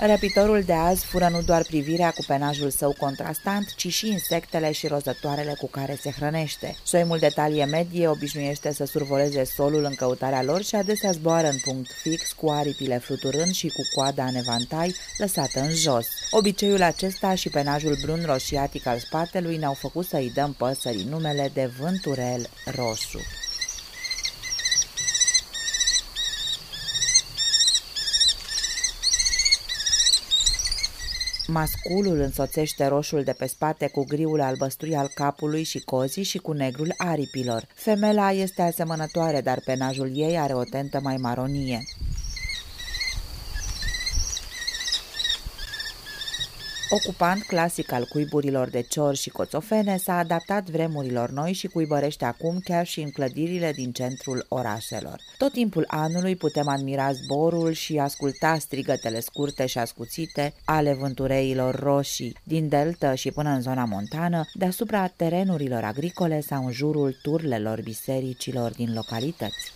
Răpitorul de azi fură nu doar privirea cu penajul său contrastant, ci și insectele și rozătoarele cu care se hrănește. Soimul de talie medie obișnuiește să survoleze solul în căutarea lor și adesea zboară în punct fix, cu aripile fluturând și cu coada în evantai lăsată în jos. Obiceiul acesta și penajul brun roșiatic al spatelui ne-au făcut să-i dăm păsării numele de vânturel roșu. Masculul însoțește roșul de pe spate cu griul albăstrui al capului și cozii și cu negrul aripilor. Femela este asemănătoare, dar penajul ei are o tentă mai maronie. Ocupant clasic al cuiburilor de cior și coțofene, s-a adaptat vremurilor noi și cuibărește acum chiar și în clădirile din centrul orașelor. Tot timpul anului putem admira zborul și asculta strigătele scurte și ascuțite ale vântureilor roșii din delta și până în zona montană, deasupra terenurilor agricole sau în jurul turlelor bisericilor din localități.